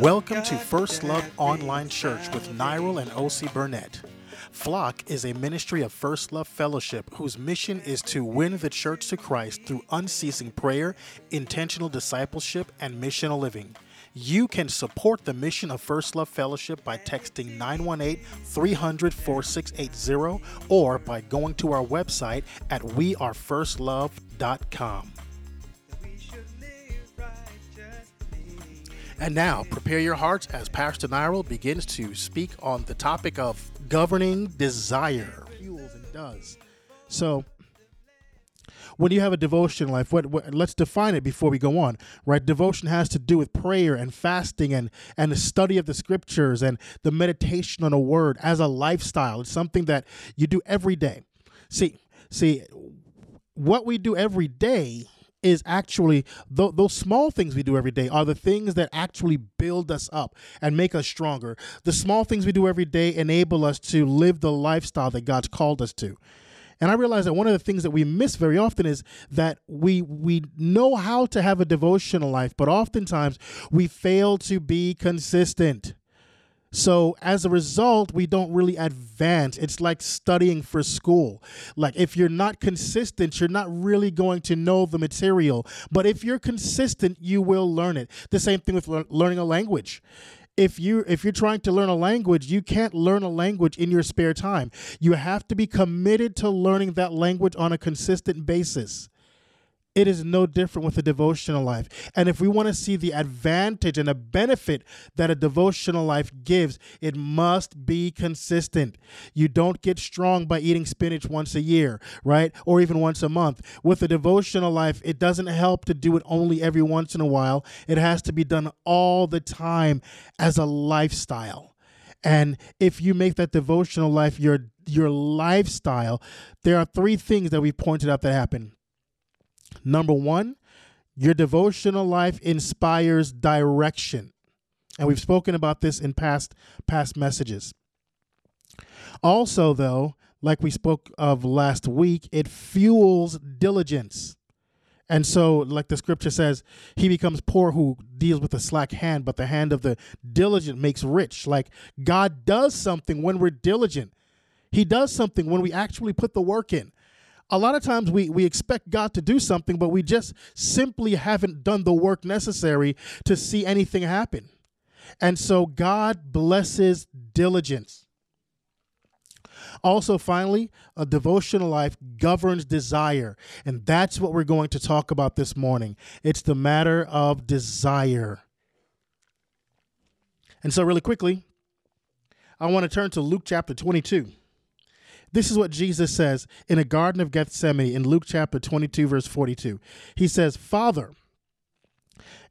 Welcome to First Love Online Church with Nyril and O.C. Burnett. Flock is a ministry of First Love Fellowship whose mission is to win the church to Christ through unceasing prayer, intentional discipleship, and missional living. You can support the mission of First Love Fellowship by texting 918 300 4680 or by going to our website at wearefirstlove.com. And now, prepare your hearts as Pastor Nyril begins to speak on the topic of governing desire. Fuels and does. So, when you have a devotion life, what, what, let's define it before we go on. Right, devotion has to do with prayer and fasting and and the study of the scriptures and the meditation on a word as a lifestyle. It's something that you do every day. See, see, what we do every day is actually th- those small things we do every day are the things that actually build us up and make us stronger. The small things we do every day enable us to live the lifestyle that God's called us to. And I realize that one of the things that we miss very often is that we we know how to have a devotional life, but oftentimes we fail to be consistent. So as a result, we don't really advance. It's like studying for school. Like if you're not consistent, you're not really going to know the material. But if you're consistent, you will learn it. The same thing with learning a language. If you if you're trying to learn a language, you can't learn a language in your spare time. You have to be committed to learning that language on a consistent basis. It is no different with a devotional life. And if we want to see the advantage and the benefit that a devotional life gives, it must be consistent. You don't get strong by eating spinach once a year, right? Or even once a month. With a devotional life, it doesn't help to do it only every once in a while. It has to be done all the time as a lifestyle. And if you make that devotional life your your lifestyle, there are three things that we pointed out that happen. Number one, your devotional life inspires direction. And we've spoken about this in past past messages. Also, though, like we spoke of last week, it fuels diligence. And so, like the scripture says, he becomes poor who deals with a slack hand, but the hand of the diligent makes rich. Like God does something when we're diligent. He does something when we actually put the work in a lot of times we, we expect God to do something, but we just simply haven't done the work necessary to see anything happen. And so God blesses diligence. Also, finally, a devotional life governs desire. And that's what we're going to talk about this morning. It's the matter of desire. And so, really quickly, I want to turn to Luke chapter 22. This is what Jesus says in a Garden of Gethsemane in Luke chapter 22, verse 42. He says, Father,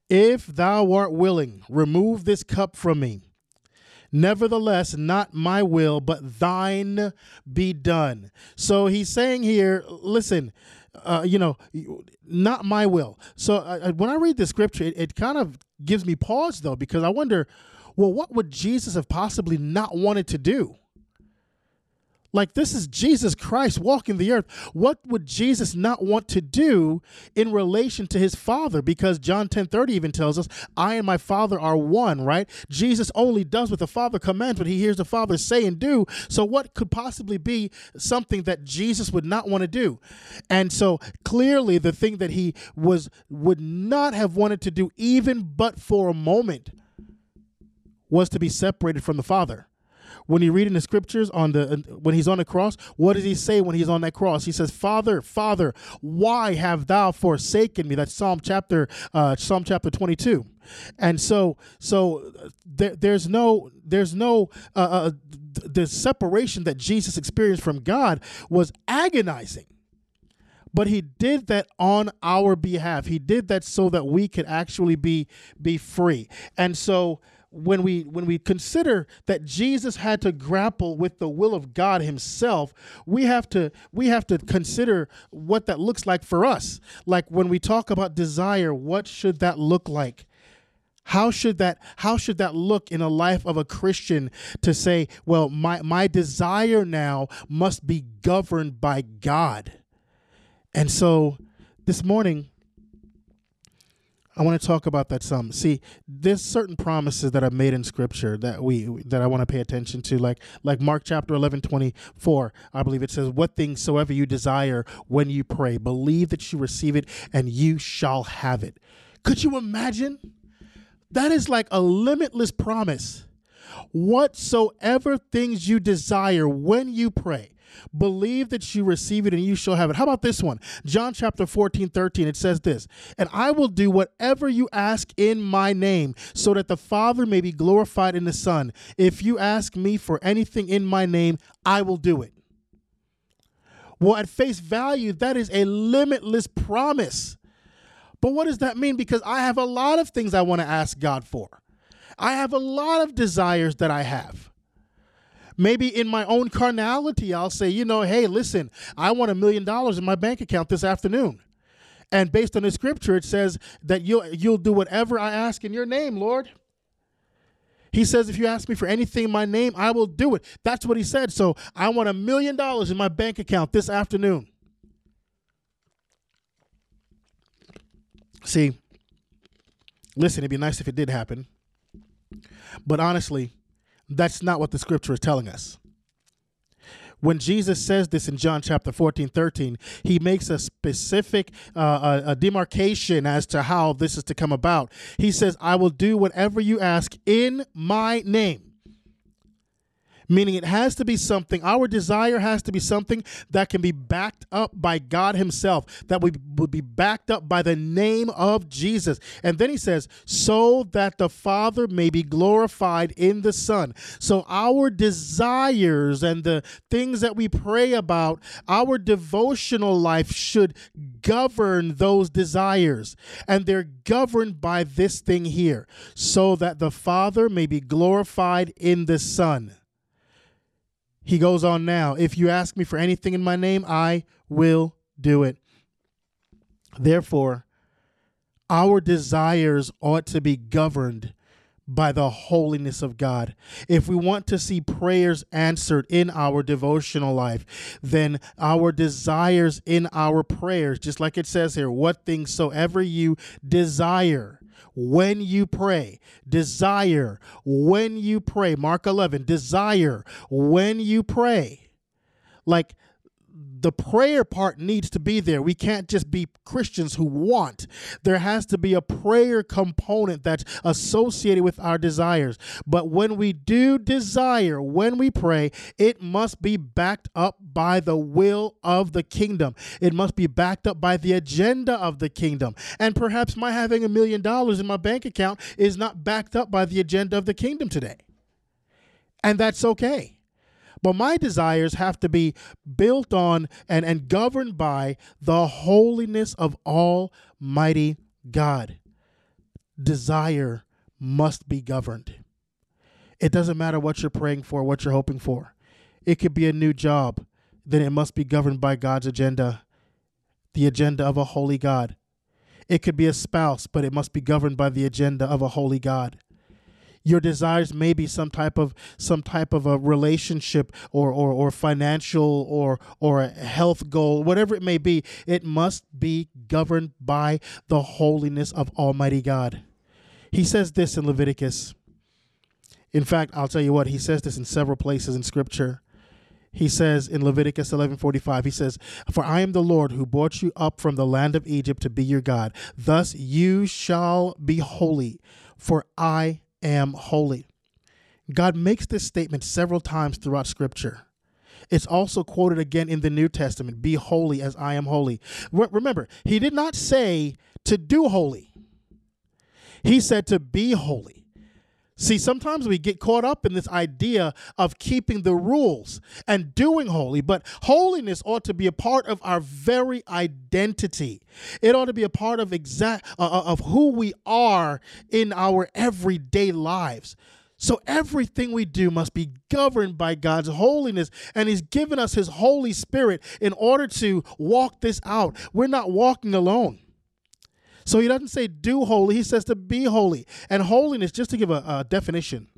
if thou art willing, remove this cup from me. Nevertheless, not my will, but thine be done. So he's saying here, listen, uh, you know, not my will. So uh, when I read the scripture, it, it kind of gives me pause, though, because I wonder, well, what would Jesus have possibly not wanted to do? Like this is Jesus Christ walking the earth. What would Jesus not want to do in relation to his Father? Because John 10 30 even tells us, I and my Father are one, right? Jesus only does what the Father commands, what he hears the Father say and do. So, what could possibly be something that Jesus would not want to do? And so, clearly, the thing that he was would not have wanted to do, even but for a moment, was to be separated from the Father when you read in the scriptures on the when he's on the cross, what does he say when he's on that cross? He says, "Father, Father, why have thou forsaken me?" That's Psalm chapter uh, Psalm chapter twenty two. And so, so there, there's no, there's no, uh, uh, the separation that Jesus experienced from God was agonizing but he did that on our behalf he did that so that we could actually be be free and so when we when we consider that Jesus had to grapple with the will of God himself, we have to we have to consider what that looks like for us. Like when we talk about desire, what should that look like? How should that how should that look in a life of a Christian to say, well, my my desire now must be governed by God. And so this morning I want to talk about that some. See, there's certain promises that are made in scripture that we that I want to pay attention to like like Mark chapter 11 24. I believe it says what things soever you desire when you pray, believe that you receive it and you shall have it. Could you imagine? That is like a limitless promise. Whatsoever things you desire when you pray, Believe that you receive it and you shall have it. How about this one? John chapter 14, 13. It says this And I will do whatever you ask in my name, so that the Father may be glorified in the Son. If you ask me for anything in my name, I will do it. Well, at face value, that is a limitless promise. But what does that mean? Because I have a lot of things I want to ask God for. I have a lot of desires that I have. Maybe in my own carnality, I'll say, you know, hey, listen, I want a million dollars in my bank account this afternoon. And based on the scripture, it says that you'll you'll do whatever I ask in your name, Lord. He says, if you ask me for anything in my name, I will do it. That's what he said. So I want a million dollars in my bank account this afternoon. See, listen, it'd be nice if it did happen. But honestly, that's not what the scripture is telling us. When Jesus says this in John chapter 14, 13, he makes a specific uh, a, a demarcation as to how this is to come about. He says, I will do whatever you ask in my name meaning it has to be something, our desire has to be something that can be backed up by God Himself, that we would be backed up by the name of Jesus. And then He says, so that the Father may be glorified in the Son. So our desires and the things that we pray about, our devotional life should govern those desires. And they're governed by this thing here, so that the Father may be glorified in the Son. He goes on now, if you ask me for anything in my name, I will do it. Therefore, our desires ought to be governed by the holiness of God. If we want to see prayers answered in our devotional life, then our desires in our prayers, just like it says here, what things soever you desire when you pray. Desire when you pray. Mark 11, desire when you pray. Like the prayer part needs to be there. We can't just be Christians who want. There has to be a prayer component that's associated with our desires. But when we do desire, when we pray, it must be backed up by the will of the kingdom. It must be backed up by the agenda of the kingdom. And perhaps my having a million dollars in my bank account is not backed up by the agenda of the kingdom today. And that's okay. But my desires have to be built on and, and governed by the holiness of Almighty God. Desire must be governed. It doesn't matter what you're praying for, what you're hoping for. It could be a new job, then it must be governed by God's agenda, the agenda of a holy God. It could be a spouse, but it must be governed by the agenda of a holy God your desires may be some type of some type of a relationship or or, or financial or or a health goal whatever it may be it must be governed by the holiness of almighty god. He says this in leviticus. In fact i'll tell you what he says this in several places in scripture. He says in Leviticus 11:45 he says for I am the Lord who brought you up from the land of Egypt to be your God. Thus you shall be holy for I am holy. God makes this statement several times throughout Scripture. It's also quoted again in the New Testament be holy as I am holy. Remember, he did not say to do holy, he said to be holy. See, sometimes we get caught up in this idea of keeping the rules and doing holy, but holiness ought to be a part of our very identity. It ought to be a part of exact uh, uh, of who we are in our everyday lives. So everything we do must be governed by God's holiness, and He's given us His Holy Spirit in order to walk this out. We're not walking alone. So he doesn't say do holy, he says to be holy. And holiness, just to give a, a definition,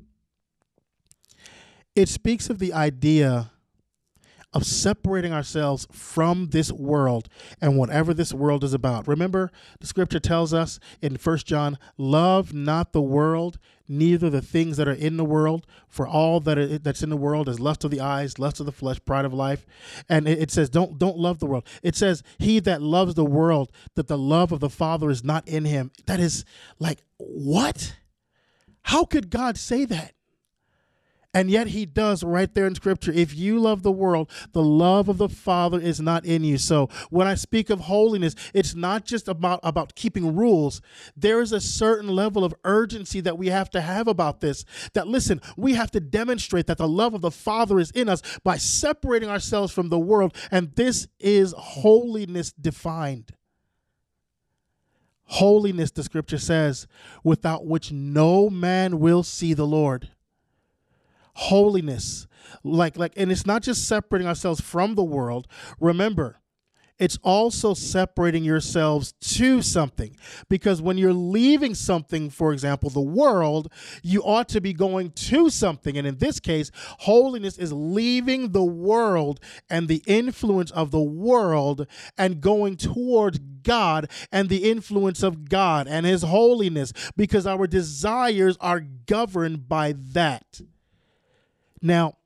it speaks of the idea of separating ourselves from this world and whatever this world is about. Remember, the scripture tells us in First John, love not the world, neither the things that are in the world, for all that are, that's in the world is lust of the eyes, lust of the flesh, pride of life. And it, it says, don't don't love the world. It says, he that loves the world, that the love of the Father is not in him. That is like, what? How could God say that? And yet he does right there in scripture. If you love the world, the love of the Father is not in you. So when I speak of holiness, it's not just about, about keeping rules. There is a certain level of urgency that we have to have about this. That listen, we have to demonstrate that the love of the Father is in us by separating ourselves from the world. And this is holiness defined. Holiness, the scripture says, without which no man will see the Lord holiness. Like like and it's not just separating ourselves from the world. Remember it's also separating yourselves to something. Because when you're leaving something for example the world you ought to be going to something. And in this case holiness is leaving the world and the influence of the world and going towards God and the influence of God and his holiness. Because our desires are governed by that now,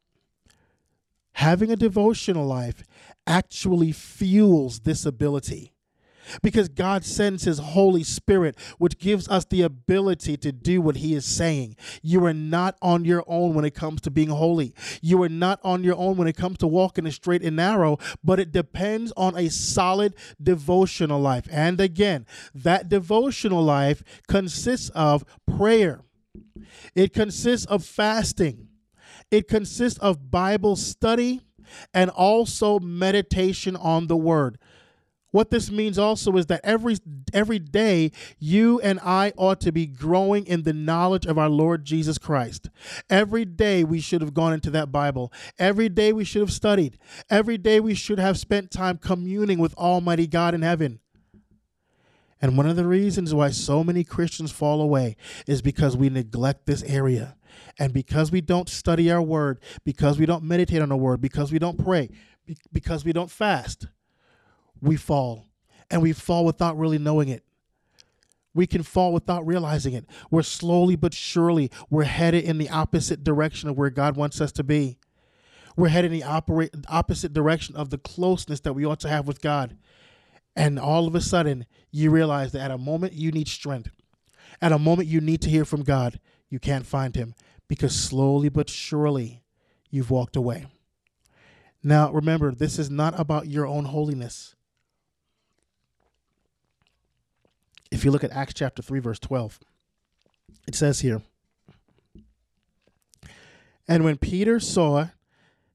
having a devotional life actually fuels this ability because God sends His Holy Spirit, which gives us the ability to do what He is saying. You are not on your own when it comes to being holy. You are not on your own when it comes to walking a straight and narrow, but it depends on a solid devotional life. And again, that devotional life consists of prayer, it consists of fasting. It consists of Bible study and also meditation on the word. What this means also is that every every day you and I ought to be growing in the knowledge of our Lord Jesus Christ. Every day we should have gone into that Bible. Every day we should have studied. Every day we should have spent time communing with Almighty God in heaven. And one of the reasons why so many Christians fall away is because we neglect this area. And because we don't study our word, because we don't meditate on the word, because we don't pray, because we don't fast, we fall. And we fall without really knowing it. We can fall without realizing it. We're slowly but surely, we're headed in the opposite direction of where God wants us to be. We're headed in the opposite direction of the closeness that we ought to have with God. And all of a sudden, you realize that at a moment you need strength, at a moment you need to hear from God, you can't find him because slowly but surely you've walked away. Now, remember, this is not about your own holiness. If you look at Acts chapter 3, verse 12, it says here, And when Peter saw,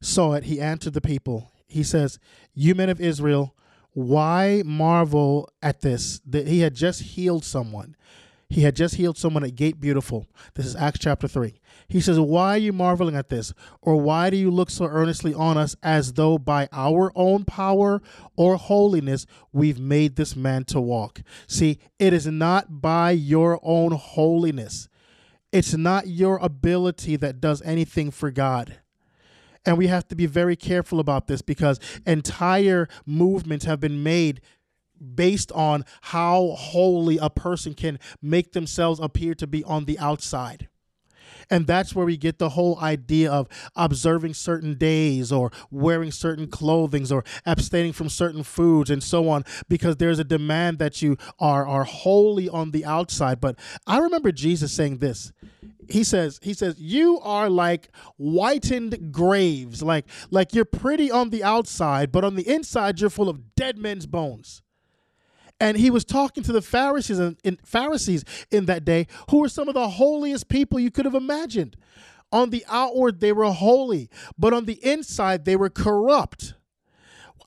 saw it, he answered the people. He says, You men of Israel, why marvel at this? That he had just healed someone. He had just healed someone at Gate Beautiful. This is Acts chapter 3. He says, Why are you marveling at this? Or why do you look so earnestly on us as though by our own power or holiness we've made this man to walk? See, it is not by your own holiness, it's not your ability that does anything for God. And we have to be very careful about this because entire movements have been made based on how holy a person can make themselves appear to be on the outside. And that's where we get the whole idea of observing certain days or wearing certain clothings or abstaining from certain foods and so on, because there's a demand that you are, are holy on the outside. But I remember Jesus saying this. He says, he says, you are like whitened graves, like like you're pretty on the outside, but on the inside you're full of dead men's bones. And he was talking to the Pharisees in, in, Pharisees in that day, who were some of the holiest people you could have imagined. On the outward, they were holy, but on the inside, they were corrupt.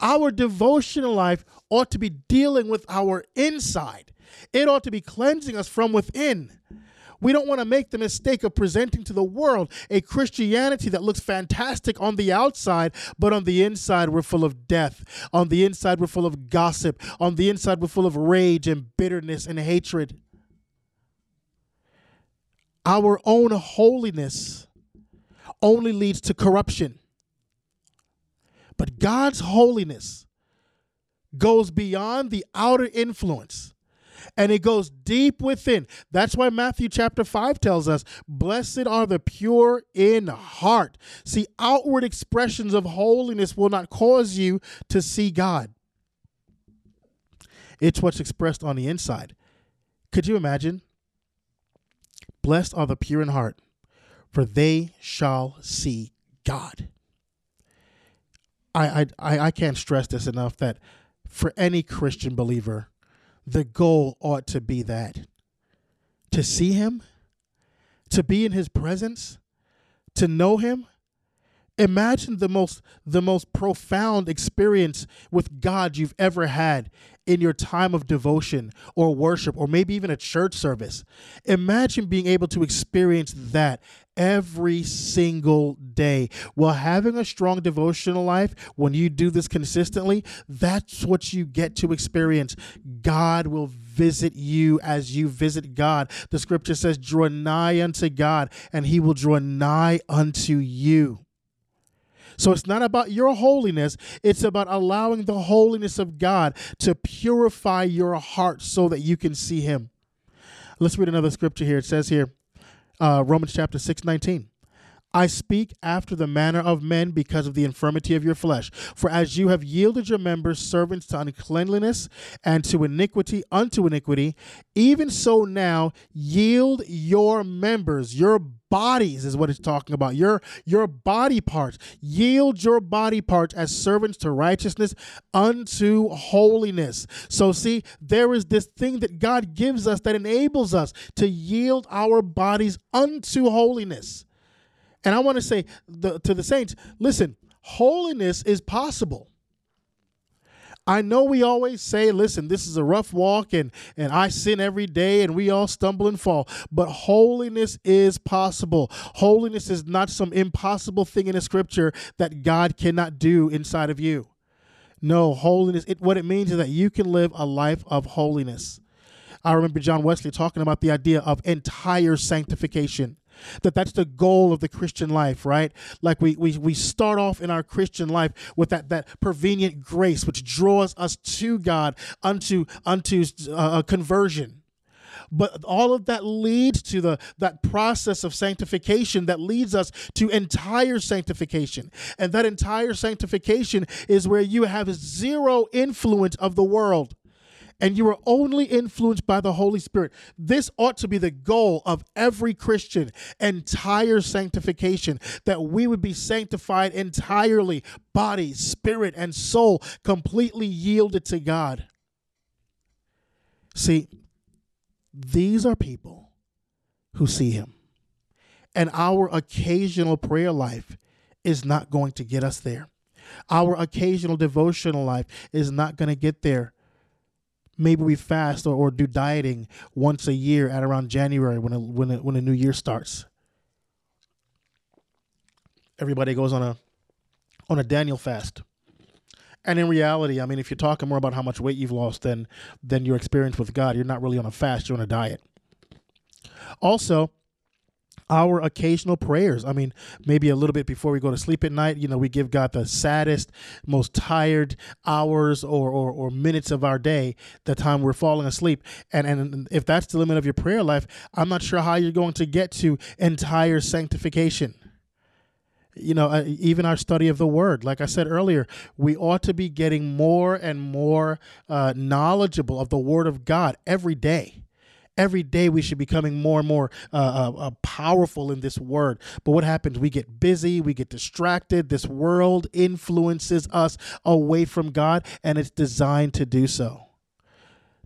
Our devotional life ought to be dealing with our inside. It ought to be cleansing us from within. We don't want to make the mistake of presenting to the world a Christianity that looks fantastic on the outside, but on the inside, we're full of death. On the inside, we're full of gossip. On the inside, we're full of rage and bitterness and hatred. Our own holiness only leads to corruption. But God's holiness goes beyond the outer influence and it goes deep within. That's why Matthew chapter 5 tells us, Blessed are the pure in heart. See, outward expressions of holiness will not cause you to see God, it's what's expressed on the inside. Could you imagine? Blessed are the pure in heart, for they shall see God. I, I, I can't stress this enough that for any Christian believer, the goal ought to be that to see him, to be in his presence, to know him. Imagine the most the most profound experience with God you've ever had in your time of devotion or worship or maybe even a church service. Imagine being able to experience that every single day. Well, having a strong devotional life, when you do this consistently, that's what you get to experience. God will visit you as you visit God. The scripture says, Draw nigh unto God, and he will draw nigh unto you. So it's not about your holiness, it's about allowing the holiness of God to purify your heart so that you can see Him. Let's read another scripture here. It says here, uh, Romans chapter 6 19. I speak after the manner of men because of the infirmity of your flesh. For as you have yielded your members servants to uncleanliness and to iniquity unto iniquity, even so now yield your members, your bodies is what it's talking about. Your your body parts. Yield your body parts as servants to righteousness unto holiness. So see, there is this thing that God gives us that enables us to yield our bodies unto holiness. And I want to say the, to the saints listen, holiness is possible. I know we always say, listen, this is a rough walk and, and I sin every day and we all stumble and fall. But holiness is possible. Holiness is not some impossible thing in the scripture that God cannot do inside of you. No, holiness, it, what it means is that you can live a life of holiness. I remember John Wesley talking about the idea of entire sanctification that that's the goal of the christian life right? Like we, we we start off in our christian life with that that prevenient grace which draws us to god unto unto uh, conversion. But all of that leads to the that process of sanctification that leads us to entire sanctification. And that entire sanctification is where you have zero influence of the world and you are only influenced by the Holy Spirit. This ought to be the goal of every Christian entire sanctification, that we would be sanctified entirely, body, spirit, and soul, completely yielded to God. See, these are people who see Him. And our occasional prayer life is not going to get us there. Our occasional devotional life is not going to get there maybe we fast or, or do dieting once a year at around January when a, when a, when a new year starts. Everybody goes on a on a Daniel fast. And in reality, I mean, if you're talking more about how much weight you've lost than than your experience with God, you're not really on a fast; you're on a diet. Also, our occasional prayers. I mean, maybe a little bit before we go to sleep at night, you know, we give God the saddest, most tired hours or, or, or minutes of our day, the time we're falling asleep. And, and if that's the limit of your prayer life, I'm not sure how you're going to get to entire sanctification you know, uh, even our study of the word, like I said earlier, we ought to be getting more and more uh, knowledgeable of the word of God every day every day we should be becoming more and more uh, uh, uh, powerful in this word. But what happens? We get busy, we get distracted. This world influences us away from God, and it's designed to do so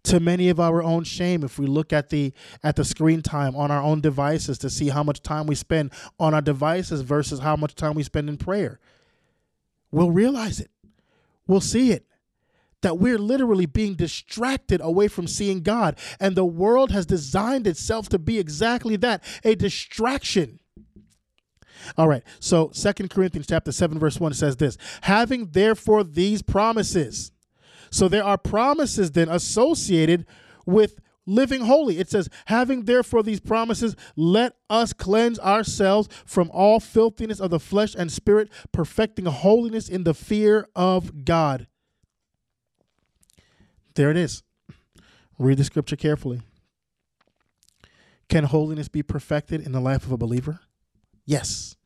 to many of our own shame if we look at the at the screen time on our own devices to see how much time we spend on our devices versus how much time we spend in prayer we'll realize it we'll see it that we're literally being distracted away from seeing God. And the world has designed itself to be exactly that a distraction. All right. So Second Corinthians chapter 7 verse 1 says this, having therefore these promises. So there are promises then associated with living holy. It says, having therefore these promises, let us cleanse ourselves from all filthiness of the flesh and spirit, perfecting holiness in the fear of God. There it is. Read the scripture carefully. Can holiness be perfected in the life of a believer? Yes.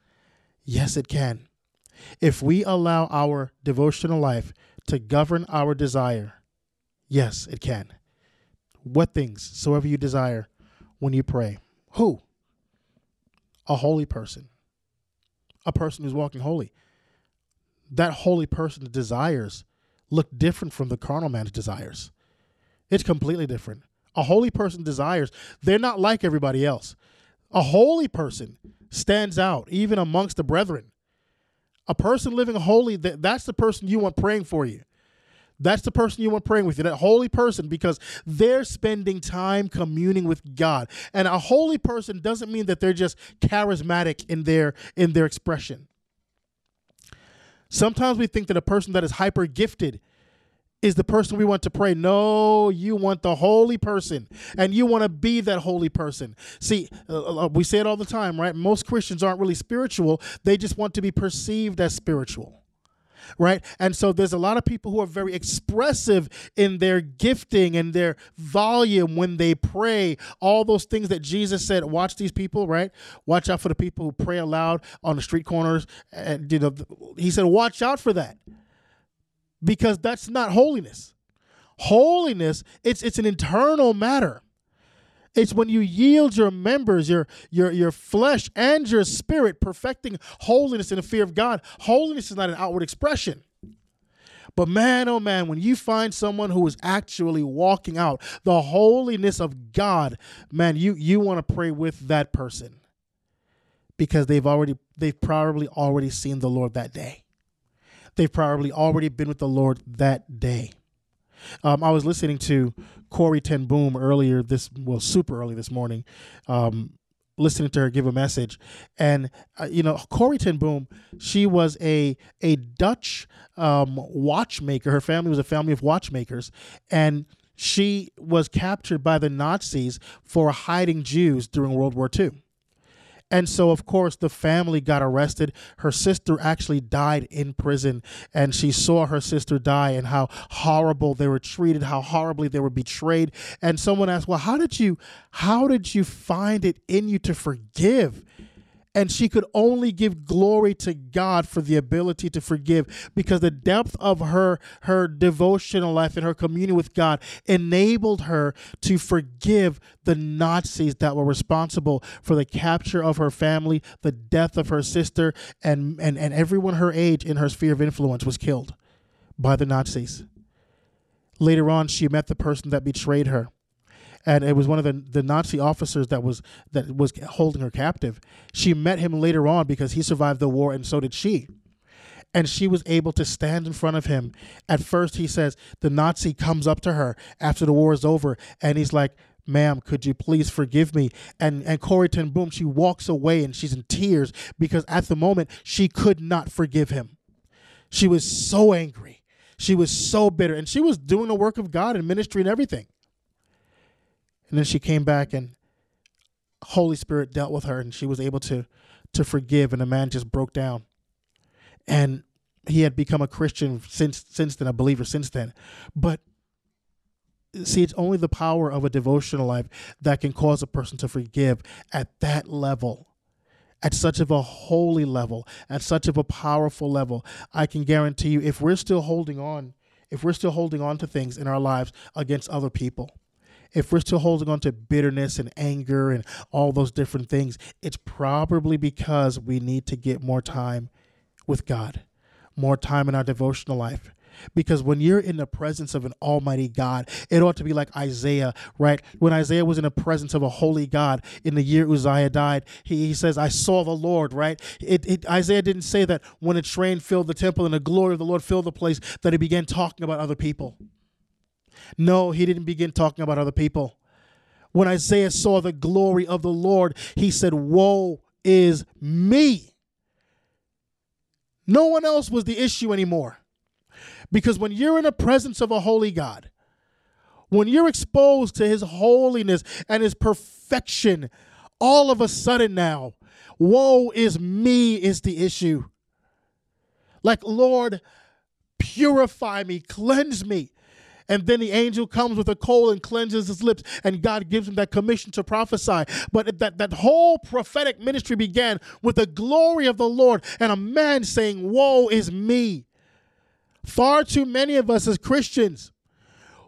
Yes, it can. If we allow our devotional life to govern our desire, yes, it can. What things soever you desire when you pray? Who? A holy person. A person who's walking holy. That holy person desires look different from the carnal man's desires. It's completely different. A holy person desires, they're not like everybody else. A holy person stands out even amongst the brethren. A person living holy, that's the person you want praying for you. That's the person you want praying with you, that holy person, because they're spending time communing with God. And a holy person doesn't mean that they're just charismatic in their in their expression. Sometimes we think that a person that is hyper gifted is the person we want to pray. No, you want the holy person, and you want to be that holy person. See, uh, uh, we say it all the time, right? Most Christians aren't really spiritual, they just want to be perceived as spiritual right? And so there's a lot of people who are very expressive in their gifting and their volume when they pray. All those things that Jesus said, watch these people, right? Watch out for the people who pray aloud on the street corners. And you know, he said, watch out for that. Because that's not holiness. Holiness, it's it's an internal matter. It's when you yield your members, your your your flesh and your spirit, perfecting holiness in the fear of God. Holiness is not an outward expression. But man, oh man, when you find someone who is actually walking out the holiness of God, man, you you want to pray with that person because they've already they've probably already seen the Lord that day. They've probably already been with the Lord that day. Um, I was listening to Corrie ten Boom earlier this, well, super early this morning, um, listening to her give a message, and uh, you know, Corrie ten Boom, she was a a Dutch um, watchmaker. Her family was a family of watchmakers, and she was captured by the Nazis for hiding Jews during World War II. And so, of course, the family got arrested. Her sister actually died in prison, and she saw her sister die and how horrible they were treated, how horribly they were betrayed. And someone asked, "Well, how did you, how did you find it in you to forgive?" And she could only give glory to God for the ability to forgive because the depth of her her devotional life and her communion with God enabled her to forgive the Nazis that were responsible for the capture of her family, the death of her sister, and and, and everyone her age in her sphere of influence was killed by the Nazis. Later on, she met the person that betrayed her and it was one of the, the Nazi officers that was that was holding her captive. She met him later on because he survived the war and so did she. And she was able to stand in front of him. At first, he says the Nazi comes up to her after the war is over, and he's like, "Ma'am, could you please forgive me?" And and Corrie ten Boom, she walks away and she's in tears because at the moment she could not forgive him. She was so angry. She was so bitter, and she was doing the work of God and ministry and everything. And then she came back and Holy Spirit dealt with her and she was able to to forgive and the man just broke down. And he had become a Christian since since then, a believer since then. But see, it's only the power of a devotional life that can cause a person to forgive at that level. At such of a holy level, at such of a powerful level, I can guarantee you, if we're still holding on, if we're still holding on to things in our lives against other people, if we're still holding on to bitterness and anger and all those different things, it's probably because we need to get more time with God, more time in our devotional life. Because when you're in the presence of an almighty God, it ought to be like Isaiah, right? When Isaiah was in the presence of a holy God in the year Uzziah died, he, he says, I saw the Lord, right? It, it, Isaiah didn't say that when a train filled the temple and the glory of the Lord filled the place, that he began talking about other people. No, he didn't begin talking about other people. When Isaiah saw the glory of the Lord, he said, Woe is me. No one else was the issue anymore. Because when you're in the presence of a holy God, When you're exposed to his holiness and his perfection, all of a sudden now, woe is me is the issue. Like, Lord, purify me, cleanse me. And then the angel comes with a coal and cleanses his lips, and God gives him that commission to prophesy. But that, that whole prophetic ministry began with the glory of the Lord and a man saying, Woe is me. Far too many of us as Christians,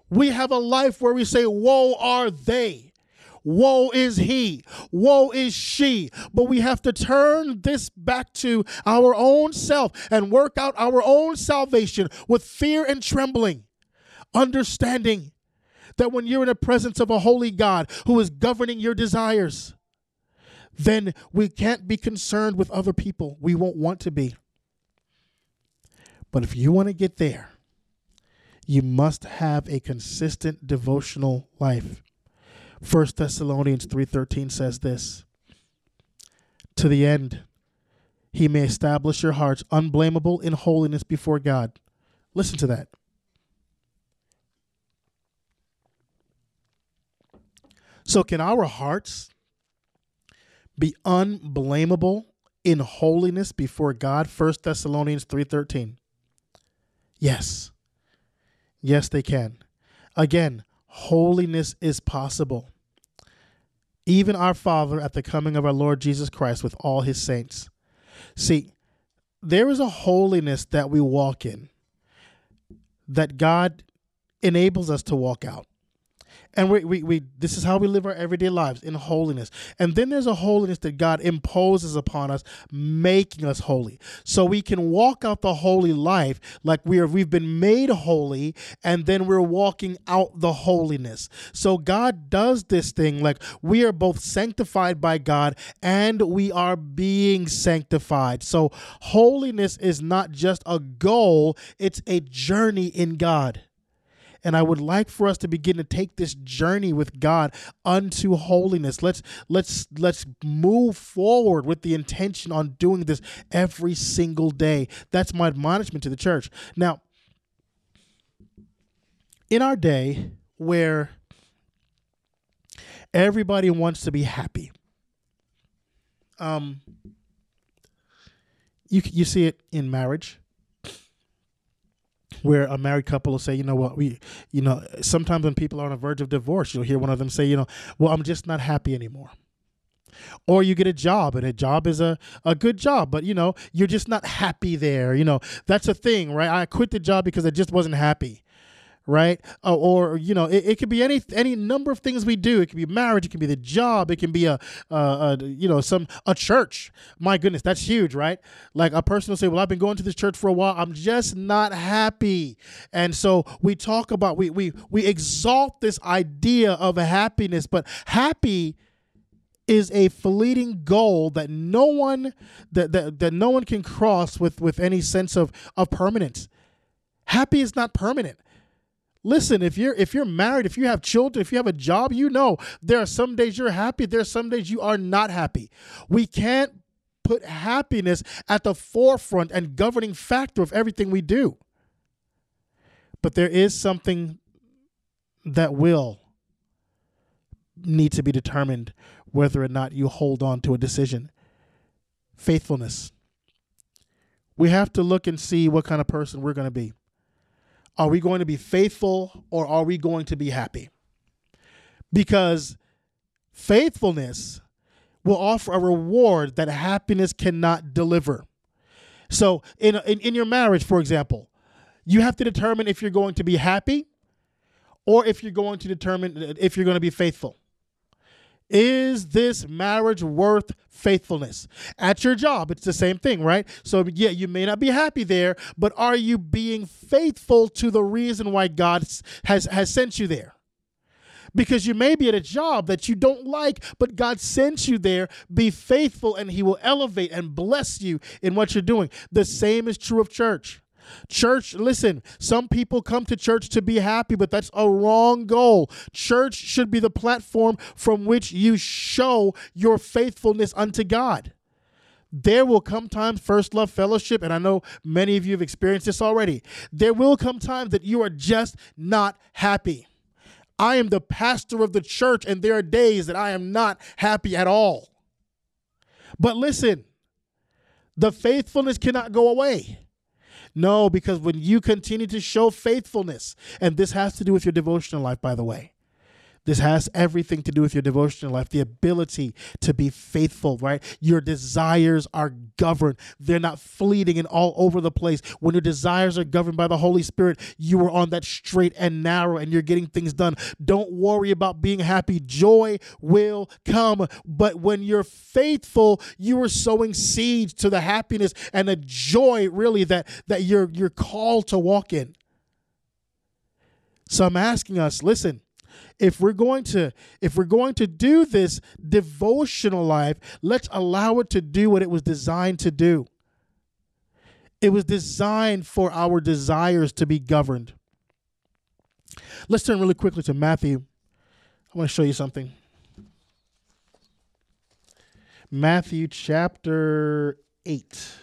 we have a life where we say, Woe are they. Woe is he. Woe is she. But we have to turn this back to our own self and work out our own salvation with fear and trembling understanding that when you're in the presence of a holy God who is governing your desires, then we can't be concerned with other people. We won't want to be. But if you want to get there, you must have a consistent devotional life. 1 Thessalonians 3:13 says this, to the end he may establish your hearts unblameable in holiness before God. Listen to that. So, can our hearts be unblameable in holiness before God? 1 Thessalonians 3:13. Yes. Yes, they can. Again, holiness is possible. Even our Father at the coming of our Lord Jesus Christ with all his saints. See, there is a holiness that we walk in that God enables us to walk out and we, we, we this is how we live our everyday lives in holiness. And then there's a holiness that god imposes upon us making us holy. So we can walk out the holy life like we are we've been made holy and then we're walking out the holiness. So god does this thing like we are both sanctified by god and we are being sanctified. So holiness is not just a goal it's a journey in god and I would like for us to begin to take this journey with God unto holiness. Let's let's let's move forward with the intention on doing this every single day. That's my admonishment to the church. Now, in our day where everybody wants to be happy, um, you you see it in marriage Mm-hmm. where a married couple will say, you know what, we, you know, sometimes when people are on the verge of divorce, you'll hear one of them say, you know, well, I'm just not happy anymore. Or you get a job and a job is a, a good job, but you know, you're just not happy there. You know, that's a thing, right? I quit the job because I just wasn't happy right? Uh, or you know, it, it could be any any number of things we do. It could be marriage. It could be the job. It can be a, a, a, you know some a church. My goodness, that's huge, right? Like a person will say, "Well, I've been going to this church for a while. I'm just not happy." And so we talk about we we we exalt this idea of happiness, but happy is a fleeting goal that no one that, that, that no one can cross with with any sense of of permanence happy is not permanent Listen, if you're if you're married, if you have children, if you have a job, you know there are some days you're happy, there are some days you are not happy. We can't put happiness at the forefront and governing factor of everything we do. But there is something that will need to be determined whether or not you hold on to a decision. Faithfulness. We have to look and see what kind of person we're going to be. Are we going to be faithful or are we going to be happy? Because faithfulness will offer a reward that happiness cannot deliver. So, in, in, in your marriage, for example, you have to determine if you're going to be happy or if you're going to determine if you're going to be faithful. Is this marriage worth faithfulness? At your job, it's the same thing, right? So, yeah, you may not be happy there, but are you being faithful to the reason why God has, has sent you there? Because you may be at a job that you don't like, but God sent you there. Be faithful, and He will elevate and bless you in what you're doing. The same is true of church. Church, listen, some people come to church to be happy, but that's a wrong goal. Church should be the platform from which you show your faithfulness unto God. There will come times, First Love Fellowship, and I know many of you have experienced this already. There will come times that you are just not happy. I am the pastor of the church, and there are days that I am not happy at all. But listen, the faithfulness cannot go away. No, because when you continue to show faithfulness, and this has to do with your devotional life, by the way, this has everything to do with your devotional life, the ability to be faithful, right? Your desires are governed. They're not fleeting and all over the place. When your desires are governed by the Holy Spirit, you are on that straight and narrow and you're getting things done. Don't worry about being happy. Joy will come. But when you're faithful, you are sowing seeds to the happiness and the joy really that, that you're you're called to walk in. So I'm asking us, listen, if we're going to if we're going to do this devotional life, let's allow it to do what it was designed to do. It was designed for our desires to be governed. Let's turn really quickly to Matthew. I want to show you something. Matthew chapter 8.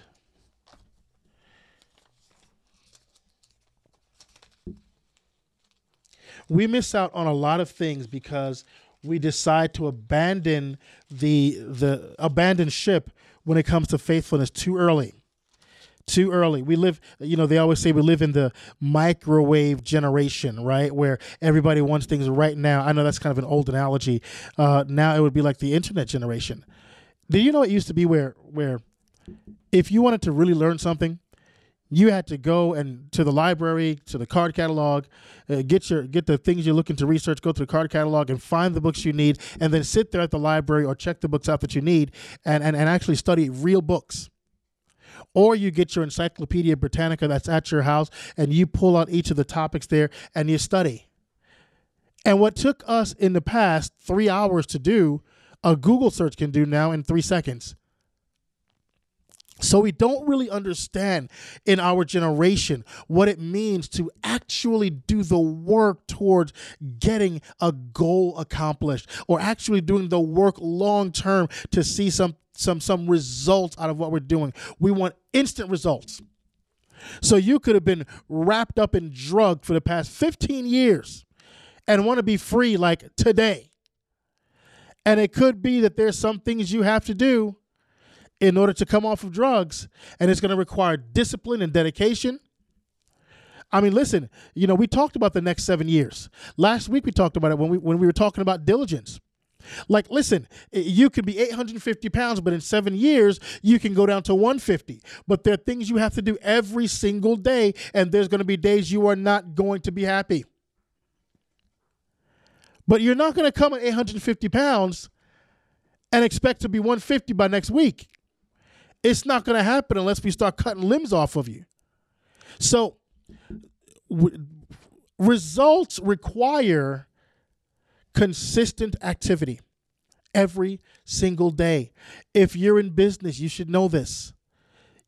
We miss out on a lot of things because we decide to abandon the the abandon ship when it comes to faithfulness too early. Too early. We live you know they always say we live in the microwave generation right? Where everybody wants things right now. I know that's kind of an old analogy. Uh, now it would be like the internet generation. Do you know it used to be where where if you wanted to really learn something you had to go and to the library to the card catalog uh, get your get the things you're looking to research go to the card catalog and find the books you need and then sit there at the library or check the books out that you need and, and, and actually study real books. Or you get your encyclopedia britannica that's at your house and you pull out each of the topics there and you study. And what took us in the past three hours to do a google search can do now in three seconds so we don't really understand in our generation what it means to actually do the work towards getting a goal accomplished or actually doing the work long term to see some some some results out of what we're doing. We want instant results. So you could have been wrapped up in drug for the past 15 years and want to be free like today. And it could be that there's some things you have to do in order to come off of drugs, and it's going to require discipline and dedication. I mean, listen, you know, we talked about the next seven years. Last week we talked about it when we when we were talking about diligence. Like, listen, you can be 850 pounds, but in seven years, you can go down to 150. But there are things you have to do every single day, and there's going to be days you are not going to be happy. But you're not going to come at 850 pounds and expect to be 150 by next week. It's not going to happen unless we start cutting limbs off of you. So, w- results require consistent activity every single day. If you're in business, you should know this.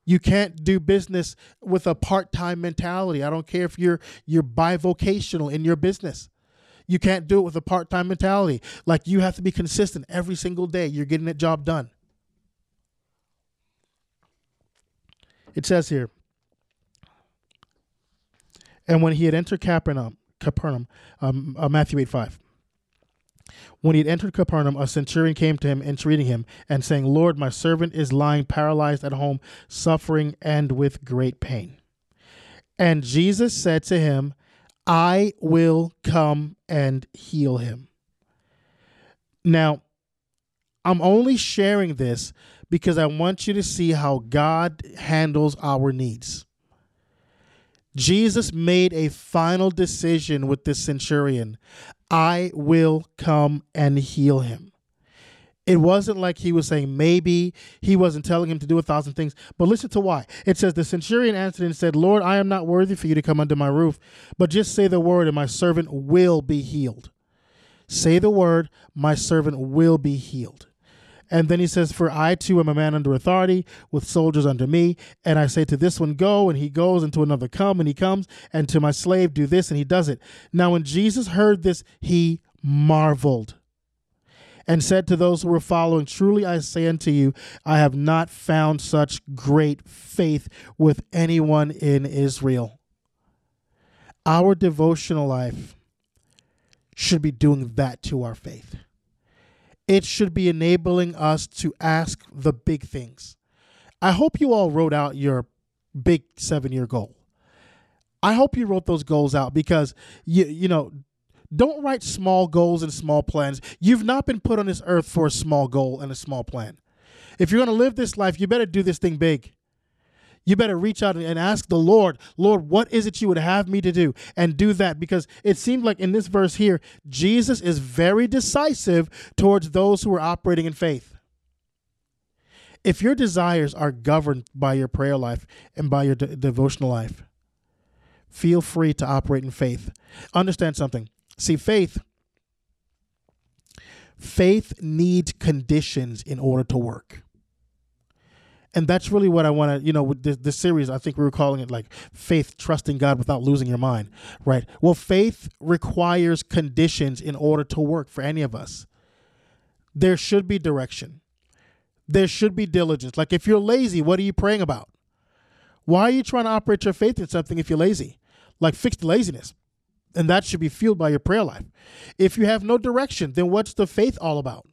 You can't do business with a part-time mentality. I don't care if you're you're bivocational in your business. You can't do it with a part-time mentality. Like you have to be consistent every single day. You're getting that job done. It says here, and when he had entered Capernaum, Capernaum, um, uh, Matthew 8 5. When he had entered Capernaum, a centurion came to him, entreating him, and saying, Lord, my servant is lying paralyzed at home, suffering and with great pain. And Jesus said to him, I will come and heal him. Now, I'm only sharing this because I want you to see how God handles our needs. Jesus made a final decision with this centurion I will come and heal him. It wasn't like he was saying maybe, he wasn't telling him to do a thousand things. But listen to why. It says, The centurion answered and said, Lord, I am not worthy for you to come under my roof, but just say the word, and my servant will be healed. Say the word, my servant will be healed. And then he says, For I too am a man under authority, with soldiers under me. And I say to this one, Go, and he goes, and to another, Come, and he comes, and to my slave, Do this, and he does it. Now, when Jesus heard this, he marveled and said to those who were following, Truly I say unto you, I have not found such great faith with anyone in Israel. Our devotional life should be doing that to our faith. It should be enabling us to ask the big things. I hope you all wrote out your big seven year goal. I hope you wrote those goals out because you you know don't write small goals and small plans. You've not been put on this earth for a small goal and a small plan. If you're going to live this life, you better do this thing big. You better reach out and ask the Lord, Lord, what is it you would have me to do? And do that because it seemed like in this verse here, Jesus is very decisive towards those who are operating in faith. If your desires are governed by your prayer life and by your de- devotional life, feel free to operate in faith. Understand something. See, faith faith needs conditions in order to work. And that's really what I want to, you know, with this, this, series, I think we were calling it like faith, trusting God without losing your mind, right? Well, faith requires conditions in order to work for any of us. There should be direction, there should be diligence. Like if you're lazy, what are you praying about? Why are you trying to operate your faith in something if you're lazy? Like fix the laziness. And that should be fueled by your prayer life. If you have no direction, then what's the faith all about?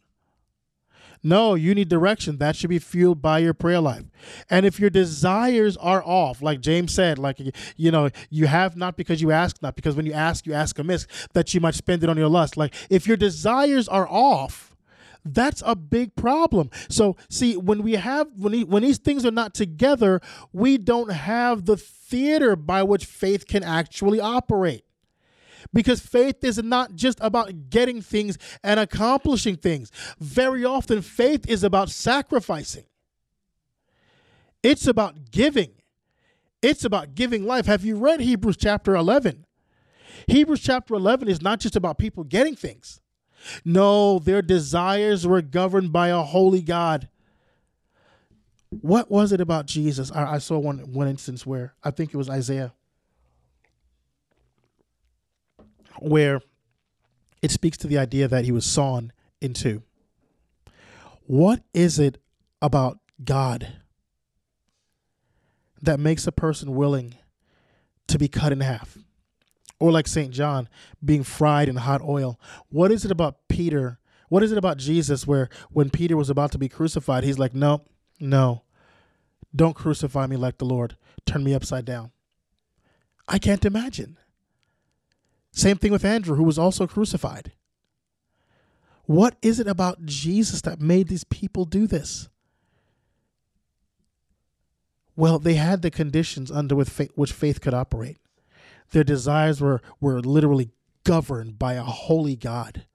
No, you need direction. That should be fueled by your prayer life. And if your desires are off, like James said, like, you know, you have not because you ask not, because when you ask, you ask amiss, that you might spend it on your lust. Like, if your desires are off, that's a big problem. So, see, when we have when he, when these things are not together, we don't have the theater by which faith can actually operate. Because faith is not just about getting things and accomplishing things. Very often, faith is about sacrificing, it's about giving. It's about giving life. Have you read Hebrews chapter 11? Hebrews chapter 11 is not just about people getting things. No, their desires were governed by a holy God. What was it about Jesus? I, I saw one one instance where I think it was Isaiah where it speaks to the idea that he was sawn in two. What is it about God that makes a person willing to be cut in half? Or like St. John being fried in hot oil. What is it about Peter? What is it about Jesus where when Peter was about to be crucified, he's like, no, no, don't crucify me like the Lord. Turn me upside down. I can't imagine. Same thing with Andrew, who was also crucified. What is it about Jesus that made these people do this? Well, they had the conditions under which faith could operate. Their desires were, were literally governed by a holy God.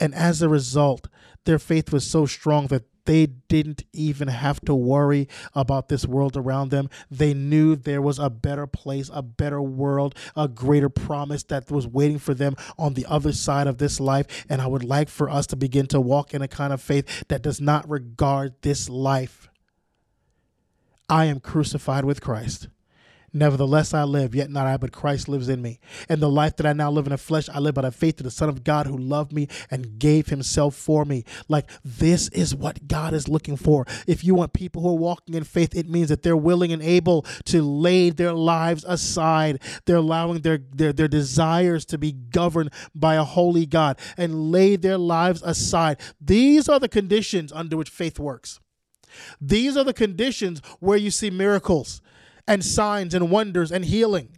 And as a result, their faith was so strong that they didn't even have to worry about this world around them. They knew there was a better place, a better world, a greater promise that was waiting for them on the other side of this life. And I would like for us to begin to walk in a kind of faith that does not regard this life. I am crucified with Christ. Nevertheless, I live, yet not I, but Christ lives in me. And the life that I now live in the flesh, I live by the faith of the Son of God who loved me and gave himself for me. Like, this is what God is looking for. If you want people who are walking in faith, it means that they're willing and able to lay their lives aside. They're allowing their, their, their desires to be governed by a holy God and lay their lives aside. These are the conditions under which faith works. These are the conditions where you see miracles and signs and wonders and healing.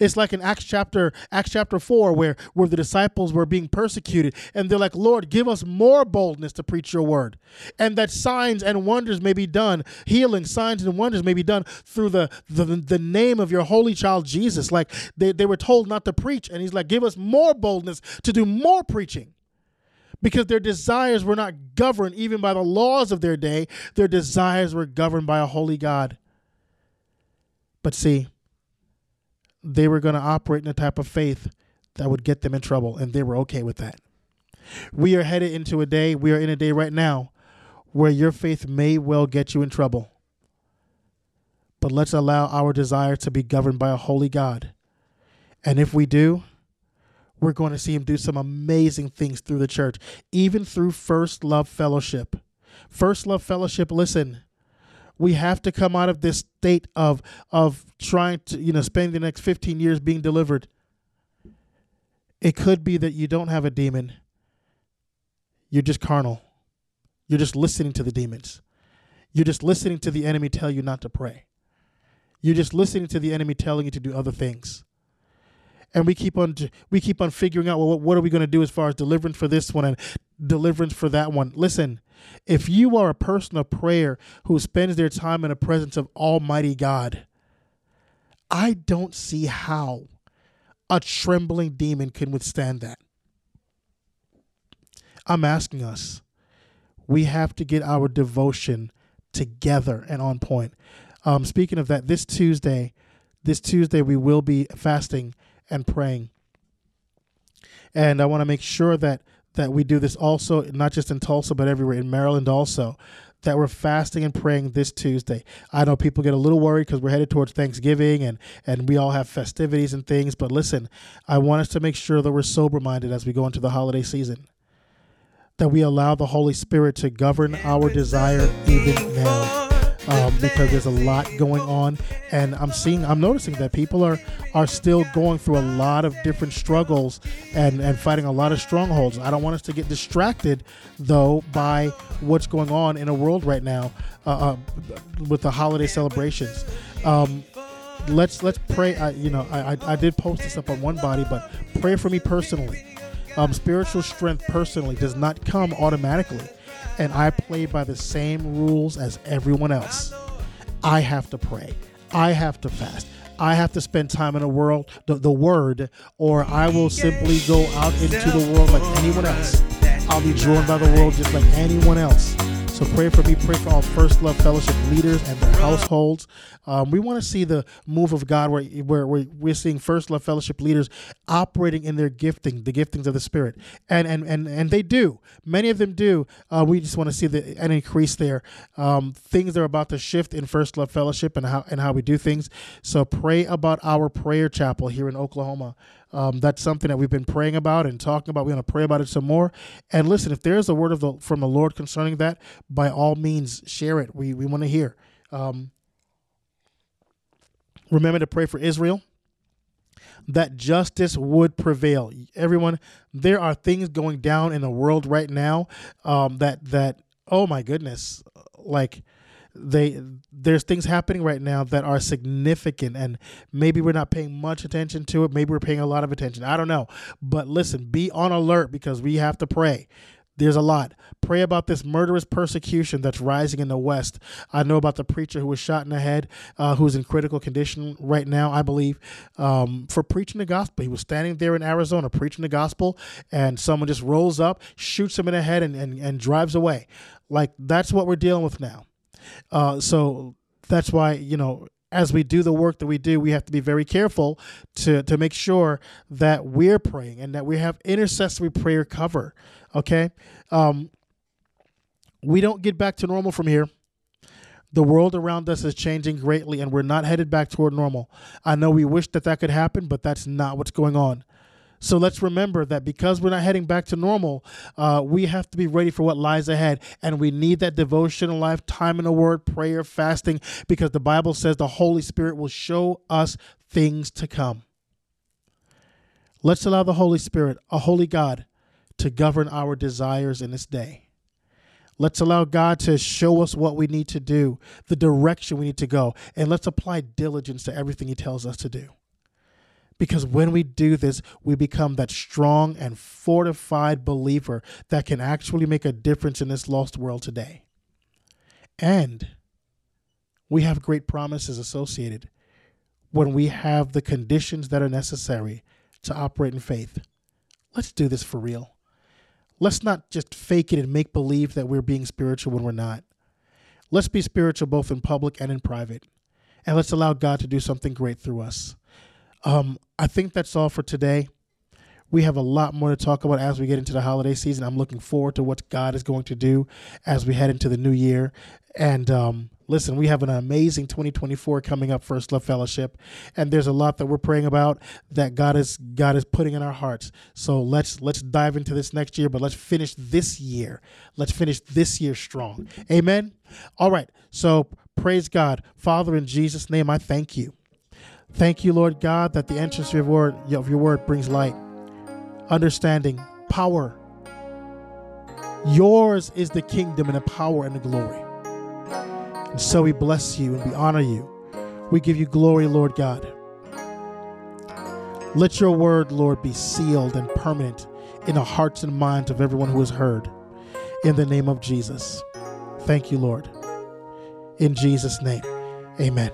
It's like in Acts chapter Acts chapter 4 where where the disciples were being persecuted and they're like, "Lord, give us more boldness to preach your word." And that signs and wonders may be done, healing signs and wonders may be done through the the, the name of your holy child Jesus. Like they, they were told not to preach and he's like, "Give us more boldness to do more preaching." Because their desires were not governed even by the laws of their day, their desires were governed by a holy God. But see, they were going to operate in a type of faith that would get them in trouble, and they were okay with that. We are headed into a day, we are in a day right now where your faith may well get you in trouble. But let's allow our desire to be governed by a holy God. And if we do, we're going to see him do some amazing things through the church, even through First Love Fellowship. First Love Fellowship, listen, we have to come out of this state of of trying to you know spend the next 15 years being delivered It could be that you don't have a demon. You're just carnal. You're just listening to the demons. You're just listening to the enemy tell you not to pray. You're just listening to the enemy telling you to do other things. And we keep on we keep on figuring out well what are we going to do as far as deliverance for this one and deliverance for that one. Listen, if you are a person of prayer who spends their time in the presence of Almighty God, I don't see how a trembling demon can withstand that. I'm asking us, we have to get our devotion together and on point. Um, speaking of that, this Tuesday, this Tuesday we will be fasting and praying, and I want to make sure that that we do this also, not just in Tulsa, but everywhere in Maryland also. That we're fasting and praying this Tuesday. I know people get a little worried because we're headed towards Thanksgiving and and we all have festivities and things. But listen, I want us to make sure that we're sober minded as we go into the holiday season. That we allow the Holy Spirit to govern our desire even now um, because there's a lot going on, and I'm seeing, I'm noticing that people are are still going through a lot of different struggles and and fighting a lot of strongholds. I don't want us to get distracted though by what's going on in a world right now uh, uh, with the holiday celebrations. Um, let's let's pray. I, you know, I, I I did post this up on one body, but pray for me personally. Um, spiritual strength personally does not come automatically and I play by the same rules as everyone else. I have to pray. I have to fast. I have to spend time in the world, the, the word, or I will simply go out into the world like anyone else. I'll be drawn by the world just like anyone else. So pray for me. Pray for all First Love Fellowship leaders and their households. Um, we want to see the move of God where, where, where we're seeing First Love Fellowship leaders operating in their gifting, the giftings of the Spirit, and and and and they do. Many of them do. Uh, we just want to see the, an increase there. Um, things are about to shift in First Love Fellowship and how and how we do things. So pray about our prayer chapel here in Oklahoma. Um, that's something that we've been praying about and talking about. We're going to pray about it some more. And listen, if there's a word of the from the Lord concerning that, by all means, share it. We we want to hear. Um, remember to pray for Israel. That justice would prevail. Everyone, there are things going down in the world right now um, that that oh my goodness, like they there's things happening right now that are significant and maybe we're not paying much attention to it maybe we're paying a lot of attention i don't know but listen be on alert because we have to pray there's a lot. Pray about this murderous persecution that's rising in the West. I know about the preacher who was shot in the head, uh, who's in critical condition right now, I believe, um, for preaching the gospel. He was standing there in Arizona preaching the gospel, and someone just rolls up, shoots him in the head, and, and, and drives away. Like, that's what we're dealing with now. Uh, so that's why you know as we do the work that we do, we have to be very careful to to make sure that we're praying and that we have intercessory prayer cover. Okay, um, we don't get back to normal from here. The world around us is changing greatly, and we're not headed back toward normal. I know we wish that that could happen, but that's not what's going on. So let's remember that because we're not heading back to normal, uh, we have to be ready for what lies ahead. And we need that devotional life, time in the Word, prayer, fasting, because the Bible says the Holy Spirit will show us things to come. Let's allow the Holy Spirit, a holy God, to govern our desires in this day. Let's allow God to show us what we need to do, the direction we need to go, and let's apply diligence to everything He tells us to do. Because when we do this, we become that strong and fortified believer that can actually make a difference in this lost world today. And we have great promises associated when we have the conditions that are necessary to operate in faith. Let's do this for real. Let's not just fake it and make believe that we're being spiritual when we're not. Let's be spiritual both in public and in private. And let's allow God to do something great through us. Um, I think that's all for today. We have a lot more to talk about as we get into the holiday season. I'm looking forward to what God is going to do as we head into the new year. And um, listen, we have an amazing 2024 coming up, First Love Fellowship, and there's a lot that we're praying about that God is God is putting in our hearts. So let's let's dive into this next year, but let's finish this year. Let's finish this year strong. Amen. All right. So praise God, Father, in Jesus' name, I thank you. Thank you, Lord God, that the entrance of your word, of your word brings light. understanding, power. Yours is the kingdom and the power and the glory. And so we bless you and we honor you. We give you glory, Lord God. Let your word, Lord, be sealed and permanent in the hearts and minds of everyone who has heard. In the name of Jesus. Thank you, Lord. In Jesus' name, amen.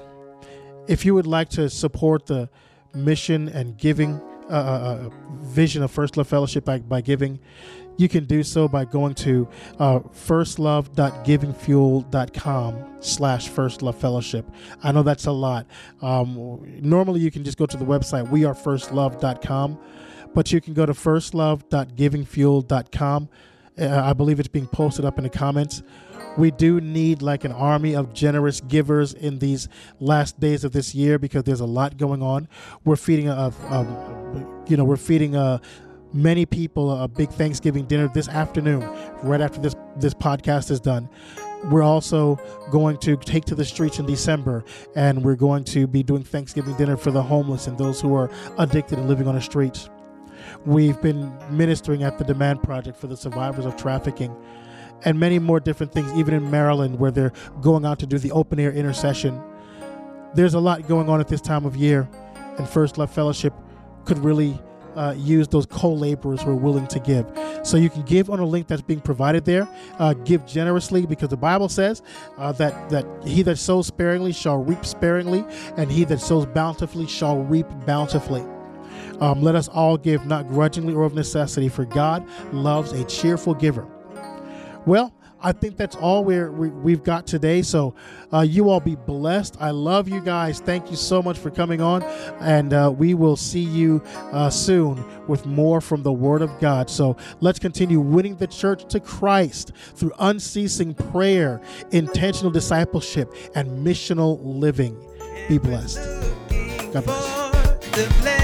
If you would like to support the mission and giving uh, vision of First Love Fellowship by, by giving, you can do so by going to uh, firstlove.givingfuel.com slash first love fellowship. I know that's a lot. Um, normally you can just go to the website wearefirstlove.com but you can go to firstlove.givingfuel.com uh, i believe it's being posted up in the comments we do need like an army of generous givers in these last days of this year because there's a lot going on. We're feeding a, um, you know, we're feeding a many people a big Thanksgiving dinner this afternoon, right after this this podcast is done. We're also going to take to the streets in December, and we're going to be doing Thanksgiving dinner for the homeless and those who are addicted and living on the streets. We've been ministering at the Demand Project for the survivors of trafficking and many more different things, even in Maryland, where they're going out to do the open air intercession. There's a lot going on at this time of year, and First Love Fellowship could really uh, use those co laborers who are willing to give. So you can give on a link that's being provided there. Uh, give generously because the Bible says uh, that, that he that sows sparingly shall reap sparingly, and he that sows bountifully shall reap bountifully. Um, let us all give, not grudgingly or of necessity, for God loves a cheerful giver. Well, I think that's all we're, we, have got today. So, uh, you all be blessed. I love you guys. Thank you so much for coming on. And uh, we will see you uh, soon with more from the Word of God. So, let's continue winning the church to Christ through unceasing prayer, intentional discipleship, and missional living. Be blessed. God bless.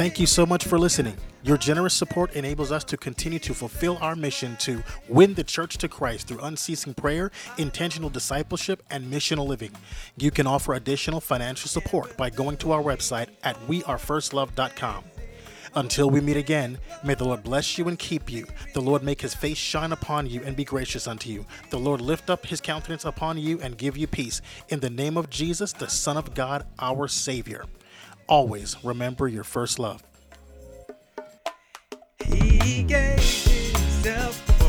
Thank you so much for listening. Your generous support enables us to continue to fulfill our mission to win the church to Christ through unceasing prayer, intentional discipleship, and missional living. You can offer additional financial support by going to our website at wearefirstlove.com. Until we meet again, may the Lord bless you and keep you. The Lord make his face shine upon you and be gracious unto you. The Lord lift up his countenance upon you and give you peace. In the name of Jesus, the Son of God, our Savior always remember your first love. He gave himself